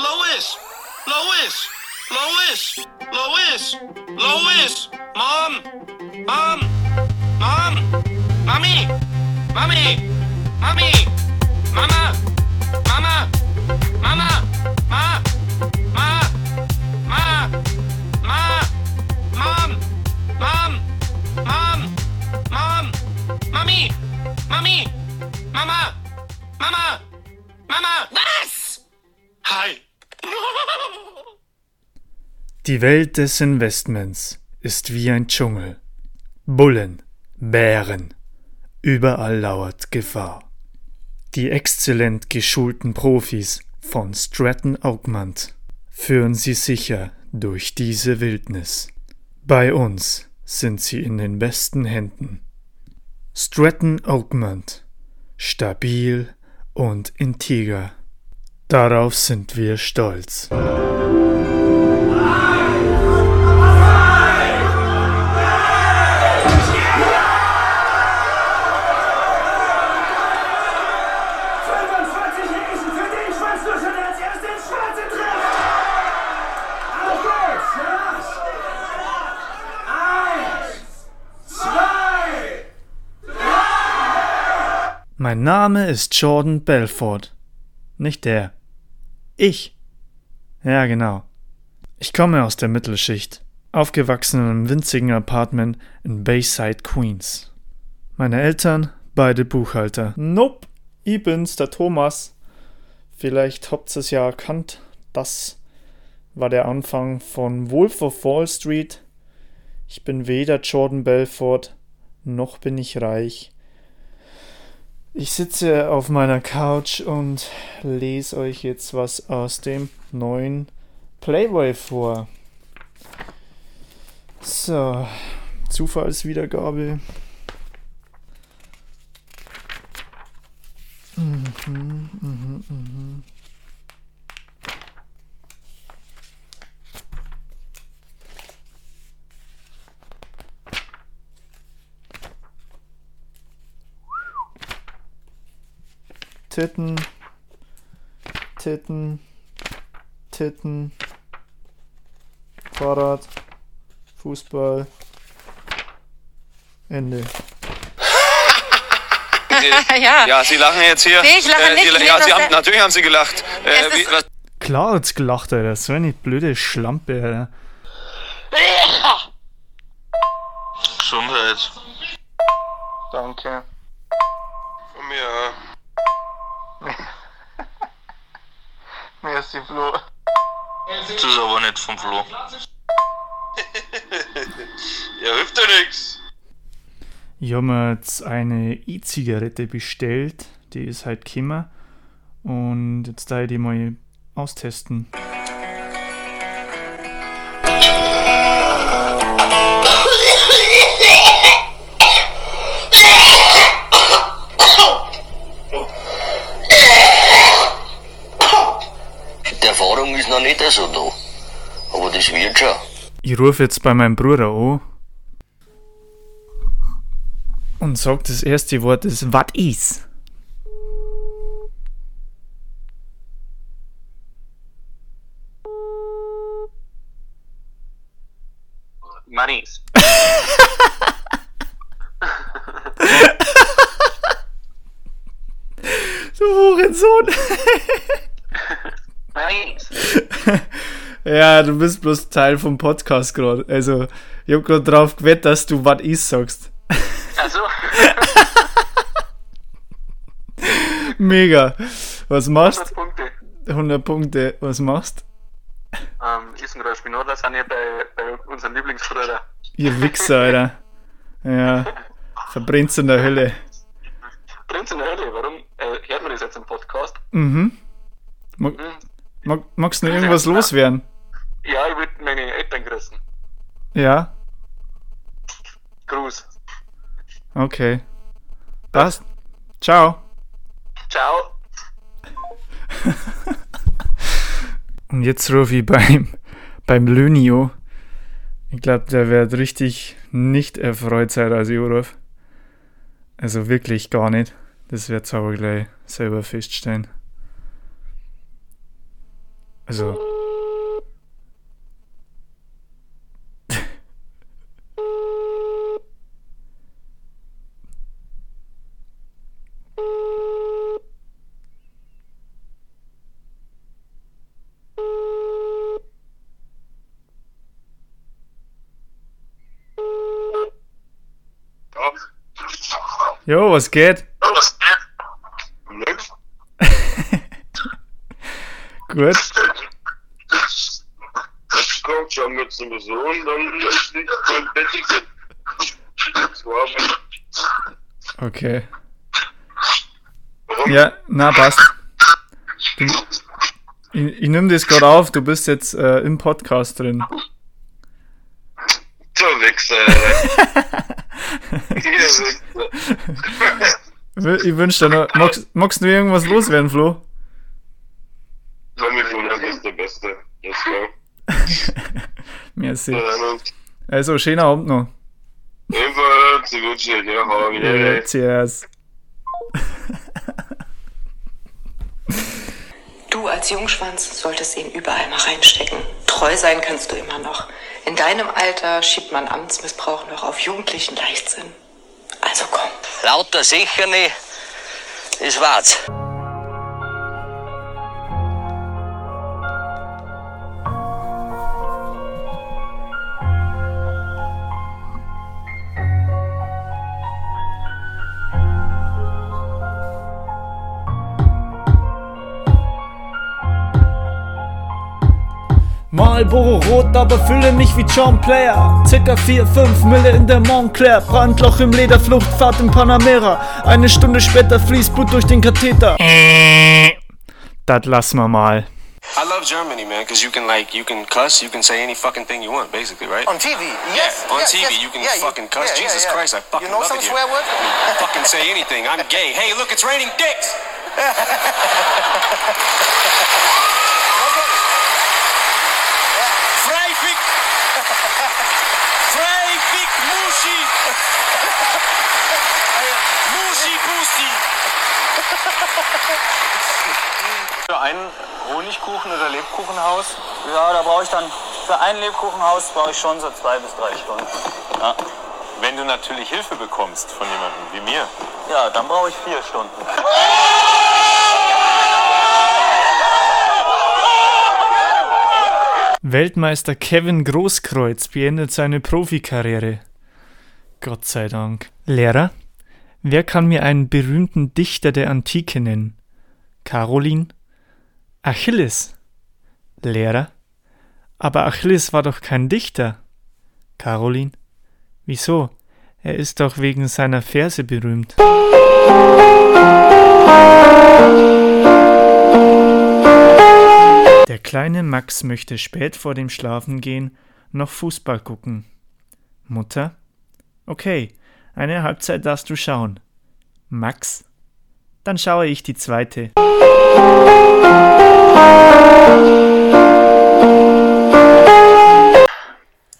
Lois! Lois! Lois! Lois! Lois! Mom! Mom! Mom! Mommy! Mommy! Mommy! Mama! Mama! Mama! Ma! Ma! Ma! Ma! Mom! Mom! Mom! Mom! Mommy! Mommy! Mama! Mama! Mama! Was? Hi! Die Welt des Investments ist wie ein Dschungel. Bullen, Bären, überall lauert Gefahr. Die exzellent geschulten Profis von Stratton Oakmont führen sie sicher durch diese Wildnis. Bei uns sind sie in den besten Händen. Stratton Oakmont, stabil und integer. Darauf sind wir stolz. Mein Name ist Jordan Belfort. Nicht der. Ich. Ja, genau. Ich komme aus der Mittelschicht, aufgewachsen in einem winzigen Apartment in Bayside, Queens. Meine Eltern, beide Buchhalter. Nope, ich bin's, der Thomas. Vielleicht habt ihr es ja erkannt, das war der Anfang von Wolf of Wall Street. Ich bin weder Jordan Belfort, noch bin ich reich. Ich sitze auf meiner Couch und lese euch jetzt was aus dem neuen Playboy vor. So, Zufallswiedergabe. Mhm, mhm, mhm. Titten, Titten, Titten, Fahrrad, Fußball, Ende. ja. Ja, Sie lachen jetzt hier. Nee, ich lache nicht. Sie, Ich ja, Sie haben, natürlich haben Sie gelacht. Äh, Es wie, Klar hat's gelacht, Alter. So eine blöde Schlampe, Alter. Gesundheit. Danke. Von mir. Merci, Flo. Das ist aber nicht vom Flo. ja, hilft ja nix. Ich habe mir jetzt eine E-Zigarette bestellt. Die ist halt gekommen. Und jetzt da ich die mal austesten. Die Erfahrung ist noch nicht so da. Aber das wird schon. Ich rufe jetzt bei meinem Bruder an. Und sag das erste Wort ist, was ist? Manis. Du Hurensohn! Ja, du bist bloß Teil vom Podcast gerade. Also, ich hab gerade drauf gewettet, dass du was ist sagst. Also, Mega. Was machst? Punkte. 100 Punkte. Was machst? Ähm, Essen gerade Spinat sind ja bei, bei unseren Lieblingsbruder. Ihr Wichser, Alter. Ja. Verbrennt's in der Hölle. Prinz in der Hölle, warum äh, hört man das jetzt im Podcast? Mhm. Mag, Hm. Mag, magst du noch irgendwas loswerden? Ja, ich würde meine Eltern grüßen. Ja? Gruß. Okay. Passt. Ciao. Ciao. Und jetzt rufe ich beim, beim Lönio. Ich glaube, der wird richtig nicht erfreut sein, als ich anrufe. Also wirklich gar nicht. Das wird aber gleich selber feststellen. Also. Jo, was geht? Nix. Gut. Ich mit zum Sohn, dann nicht mein Bett. Das war Okay. Ja, na passt. Du, ich, ich nehme das gerade auf, du bist jetzt äh, im Podcast drin. der Wichser. Ich wünsche dir noch. Magst, magst du irgendwas loswerden, Flo? Tommy Fuller ist der Beste. Let's go. Merci. Also, schöner Abend noch. Ebenfalls, ich wünsche dir. Ja, Yeah. cheers. Du als Jungschwanz solltest ihn überall mal reinstecken. Treu sein kannst du immer noch. In deinem Alter schiebt man Amtsmissbrauch noch auf jugendlichen Leichtsinn. Also komm. Lauter sicher nicht. Das war's. Marlboro rot, aber fühle mich wie John Player. Circa 4, 5 Mille in der Montclair. Brandloch im Lederfluchtfahrt in Panamera. Eine Stunde später fließt Blut durch den Katheter. Das lassen wir mal. I love Germany, man, because you can like you can cuss, you can say any fucking thing you want, basically, right? On TV, yes. on yes, TV yes. you can Yeah, fucking cuss. yeah, yeah, Jesus yeah. Christ, I fucking You know love some it swear word? fucking say anything. I'm gay. Hey, look, it's raining dicks. Für ein Honigkuchen- oder Lebkuchenhaus? Ja, da brauche ich dann, für ein Lebkuchenhaus brauche ich schon so zwei bis drei Stunden. Ja. Wenn du natürlich Hilfe bekommst von jemandem wie mir. Ja, dann brauche ich vier Stunden. Weltmeister Kevin Großkreuz beendet seine Profikarriere. Gott sei Dank. Lehrer, wer kann mir einen berühmten Dichter der Antike nennen? Caroline? Achilles? Lehrer? Aber Achilles war doch kein Dichter. Caroline? Wieso? Er ist doch wegen seiner Verse berühmt. Der kleine Max möchte spät vor dem Schlafengehen noch Fußball gucken. Mutter? Okay, eine Halbzeit darfst du schauen. Max? Dann schaue ich die zweite.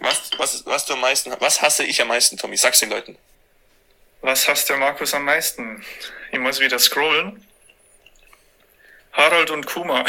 Was, was, was du am meisten, was hasse ich am meisten, Tommy? Sag's den Leuten. Was hasst der Markus am meisten? Ich muss wieder scrollen. Harald und Kuma.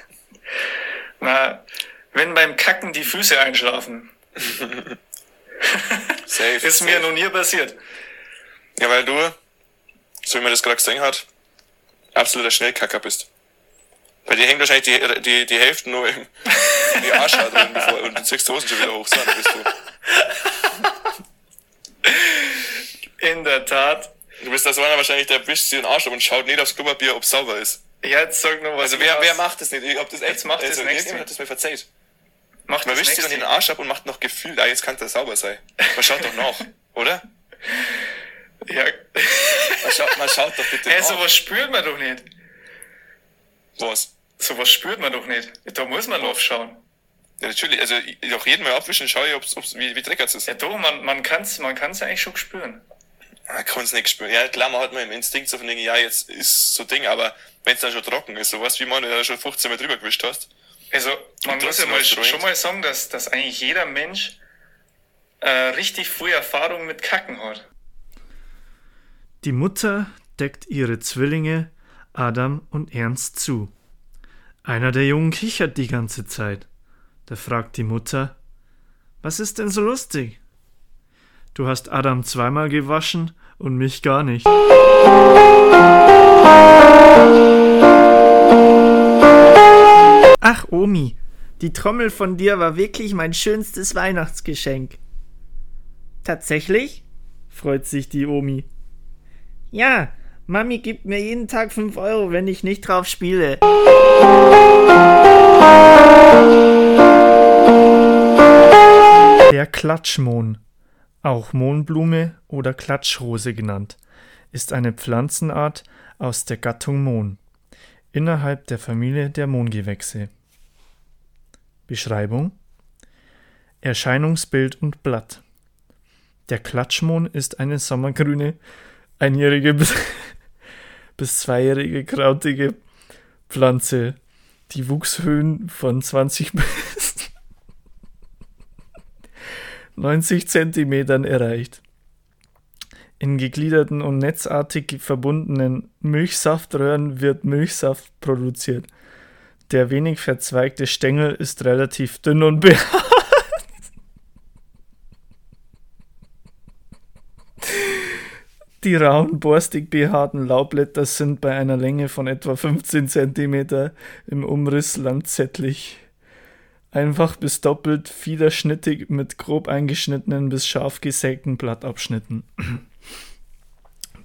Na, wenn beim Kacken die Füße einschlafen. Safe. Ist mir noch nie passiert. Ja, weil du, so wie man das gerade gesehen hat, absoluter Schnellkacker bist. Bei dir hängt wahrscheinlich die, die, die Hälfte nur im, in die Arschhaare drin bevor, und du ziehst die Hosen schon wieder hoch. So, bist du. In der Tat. Du bist da so einer wahrscheinlich, der wischt sich den Arsch ab und schaut nicht aufs Klopapier, ob es sauber ist. Jetzt sag nur was. Also wer, wer macht das nicht? Ich hab das echt, Jetzt macht das also, nächste. irgendjemand hat das mir verzeiht. Macht Man wischt sich dann den Arsch ab und macht noch gefühlt, ah, jetzt kann das sauber sein. Man schaut doch nach, oder? Ja. Man schaut, man schaut doch bitte Ey, nach. sowas spürt man doch nicht. Was? Sowas spürt man doch nicht. Da muss man aufschauen. Ja, natürlich. Also, ich, auch jeden Mal abwischen, schaue ich, ob's, ob's, wie, wie dreckig es ist. Ja, doch, man, man kann es man kann's eigentlich schon spüren. Man kann es nicht spüren. Ja, klar, man hat mal im Instinkt so von Dingen, ja, jetzt ist so Ding, aber wenn es dann schon trocken ist, so was wie man, da schon 15 Mal drüber gewischt hast. Also, man muss ja mal schon mal sagen, dass, dass eigentlich jeder Mensch äh, richtig früh Erfahrung mit Kacken hat. Die Mutter deckt ihre Zwillinge Adam und Ernst zu. Einer der Jungen kichert die ganze Zeit. Da fragt die Mutter, was ist denn so lustig? Du hast Adam zweimal gewaschen und mich gar nicht. Omi, die Trommel von dir war wirklich mein schönstes Weihnachtsgeschenk. Tatsächlich? freut sich die Omi. Ja, Mami gibt mir jeden Tag 5 Euro, wenn ich nicht drauf spiele. Der Klatschmohn, auch Mohnblume oder Klatschrose genannt, ist eine Pflanzenart aus der Gattung Mohn, innerhalb der Familie der Mohngewächse. Beschreibung Erscheinungsbild und Blatt Der Klatschmohn ist eine sommergrüne, einjährige bis, zweijährige krautige Pflanze, die Wuchshöhen von 20 bis 90 Zentimetern erreicht. In gegliederten und netzartig verbundenen Milchsaftröhren wird Milchsaft produziert. Der wenig verzweigte Stängel ist relativ dünn und behaart. Die rauen, borstig behaarten Laubblätter sind bei einer Länge von etwa 15 cm im Umriss lanzettlich. Einfach bis doppelt fiederschnittig mit grob eingeschnittenen bis scharf gesägten Blattabschnitten.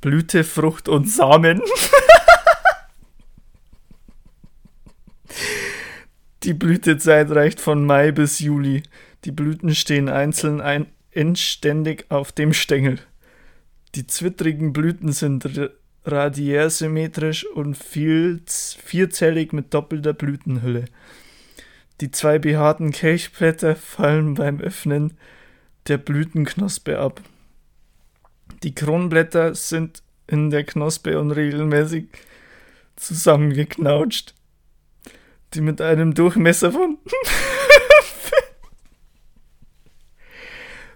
Blüte, Frucht und Samen. Die Blütezeit reicht von Mai bis Juli. Die Blüten stehen einzeln ein endständig auf dem Stängel. Die zwittrigen Blüten sind radiärsymmetrisch und vierzellig mit doppelter Blütenhülle. Die zwei behaarten Kelchblätter fallen beim Öffnen der Blütenknospe ab. Die Kronblätter sind in der Knospe unregelmäßig zusammengeknautscht, die mit einem Durchmesser von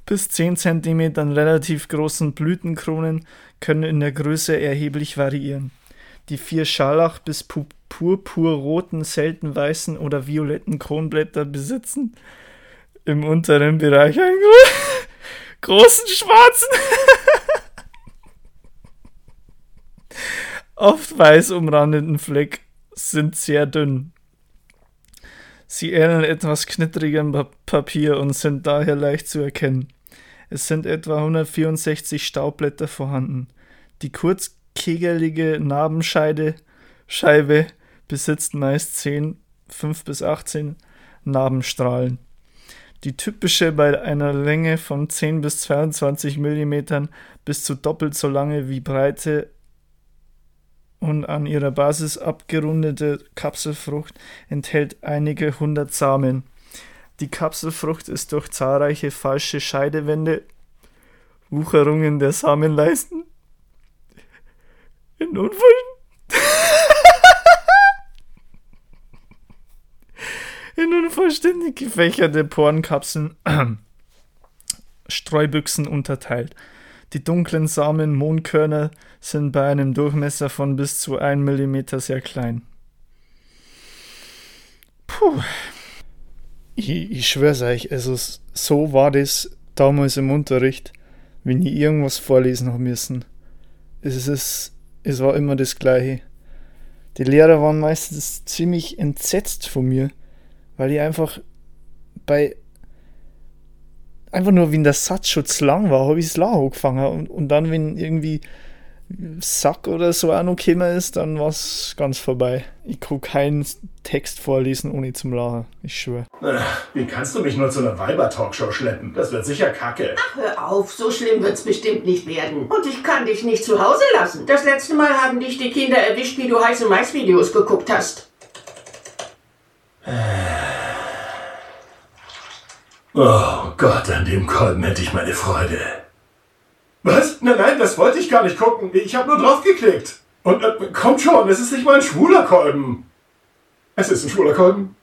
bis 10 cm relativ großen Blütenkronen können in der Größe erheblich variieren. Die vier Scharlach- bis purpurroten, selten weißen oder violetten Kronblätter besitzen im unteren Bereich einen gro großen schwarzen, oft weiß umrandeten Fleck, sind sehr dünn. Sie ähneln etwas knittrigem Papier und sind daher leicht zu erkennen. Es sind etwa 164 Staubblätter vorhanden. Die kurzkegelige Narbenscheide besitzt meist 10, 5 bis 18 Narbenstrahlen. Die typische bei einer Länge von 10 bis 22 mm bis zu doppelt so lange wie breite und an ihrer Basis abgerundete Kapselfrucht enthält einige hundert Samen. Die Kapselfrucht ist durch zahlreiche falsche Scheidewände, Wucherungen der Samenleisten, in Unfällen in unvollständig gefächerte Porenkapseln, Streubüchsen unterteilt. Die dunklen Samen Mohnkörner sind bei einem Durchmesser von bis zu 1 mm sehr klein. Puh. Ich, ich schwör's euch, also so war das damals im Unterricht, wenn ich irgendwas vorlesen habe müssen. Es, ist, es war immer das Gleiche. Die Lehrer waren meistens ziemlich entsetzt von mir weil ich einfach bei einfach nur, wenn der Satz schon zu lang war, habe ich das Lachen angefangen und, und dann, wenn irgendwie Sack oder so auch noch gekommen ist, dann war es ganz vorbei. Ich kann keinen Text vorlesen, ohne zum Lachen. Ich schwöre. Wie kannst du mich nur zu einer Weiber-Talkshow schleppen? Das wird sicher kacke. Ach, hör auf, so schlimm wird's bestimmt nicht werden. Und ich kann dich nicht zu Hause lassen. Das letzte Mal haben dich die Kinder erwischt, wie du heiße Mais-Videos geguckt hast. Oh Gott, an dem Kolben hätte ich meine Freude. Was? Nein, nein, das wollte ich gar nicht gucken. Ich habe nur draufgeklickt. Und äh, kommt schon, es ist nicht mal ein schwuler Kolben. Es ist ein schwuler Kolben.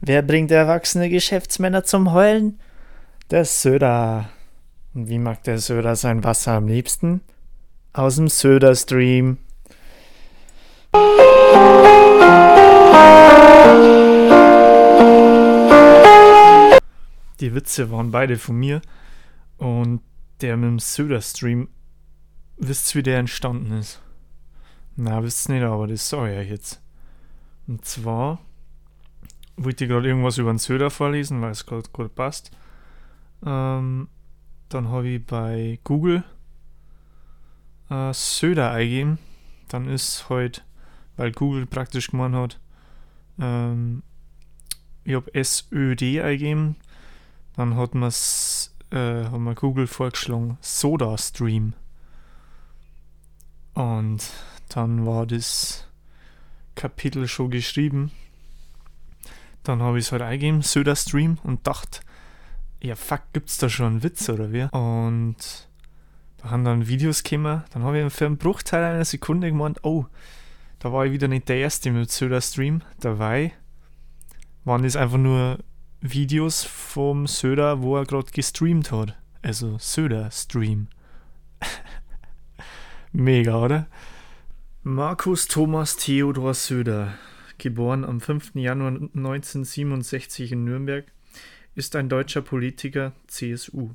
Wer bringt erwachsene Geschäftsmänner zum Heulen? Der Söder. Und wie mag der Söder sein Wasser am liebsten? Aus dem Söder-Stream. Die Witze waren beide von mir. Und der mit dem Söder-Stream, wisst ihr, wie der entstanden ist? Na, wisst ihr nicht, aber das sage ich euch jetzt. Und zwar wollte ich gerade irgendwas über den Söder vorlesen, weil es gerade gut passt. Ähm, dann habe ich bei Google äh, Söder eingegeben. Dann ist halt, weil Google praktisch gemacht hat, ähm, ich habe SÖD eingegeben. Dann hat man äh, mir Google vorgeschlagen Soda Stream. Und dann war das Kapitel schon geschrieben. Dann habe ich es halt eingegeben, Söder Stream, und dachte, ja fuck, gibt's da schon einen Witz oder wie? Und da haben dann Videos gekommen. Dann habe ich für einen Bruchteil einer Sekunde gemeint, oh, da war ich wieder nicht der Erste mit Söder Stream. Dabei waren das einfach nur Videos vom Söder, wo er gerade gestreamt hat. Also Söder Stream. Mega, oder? Markus Thomas Theodor Söder, geboren am 5. Januar 1967 in Nürnberg, ist ein deutscher Politiker CSU.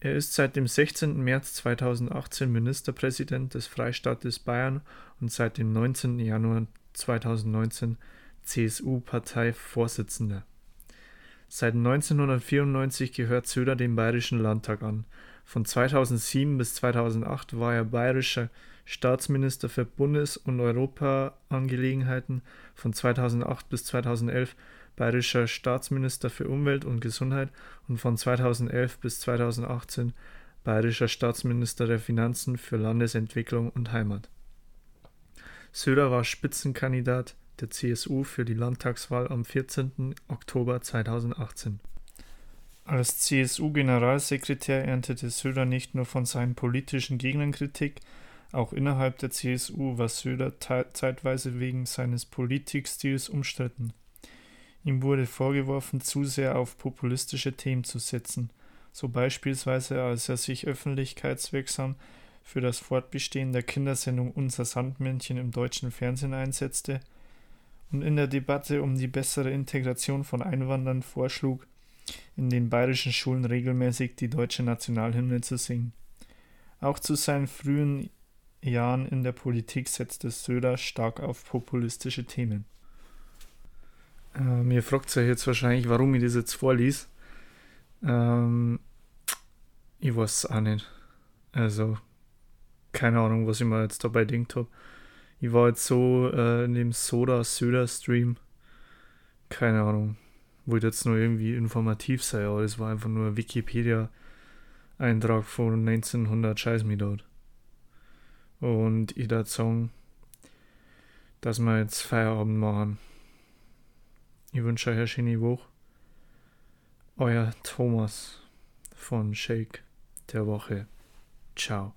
Er ist seit dem 16. März 2018 Ministerpräsident des Freistaates Bayern und seit dem 19. Januar 2019 CSU-Parteivorsitzender. Seit 1994 gehört Söder dem Bayerischen Landtag an. Von 2007 bis 2008 war er bayerischer Staatsminister für Bundes- und Europaangelegenheiten, von 2008 bis 2011 bayerischer Staatsminister für Umwelt und Gesundheit und von 2011 bis 2018 bayerischer Staatsminister der Finanzen für Landesentwicklung und Heimat. Söder war Spitzenkandidat der CSU für die Landtagswahl am 14. Oktober 2018. Als CSU-Generalsekretär erntete Söder nicht nur von seinen politischen Gegnern Kritik, auch innerhalb der CSU war Söder zeitweise wegen seines Politikstils umstritten. Ihm wurde vorgeworfen, zu sehr auf populistische Themen zu setzen, so beispielsweise als er sich öffentlichkeitswirksam für das Fortbestehen der Kindersendung Unser Sandmännchen im deutschen Fernsehen einsetzte und in der Debatte um die bessere Integration von Einwanderern vorschlug, in den bayerischen Schulen regelmäßig die deutsche Nationalhymne zu singen. Auch zu seinen frühen Jahren in der Politik setzte Söder stark auf populistische Themen. Ähm, ihr fragt euch jetzt wahrscheinlich, warum ich das jetzt vorlies. Ähm, ich weiß es auch nicht. Also, keine Ahnung, was ich mir jetzt dabei denkt habe. Ich war jetzt so äh, in dem Soda-Söder-Stream. Keine Ahnung. Wollte jetzt nur irgendwie informativ sein, aber das war einfach nur ein Wikipedia-Eintrag von 1900 Scheiß mir dort. Und ich würde sagen, dass wir jetzt Feierabend machen. Ich wünsche euch eine schöne Woche. Euer Thomas von Shake der Woche. Ciao.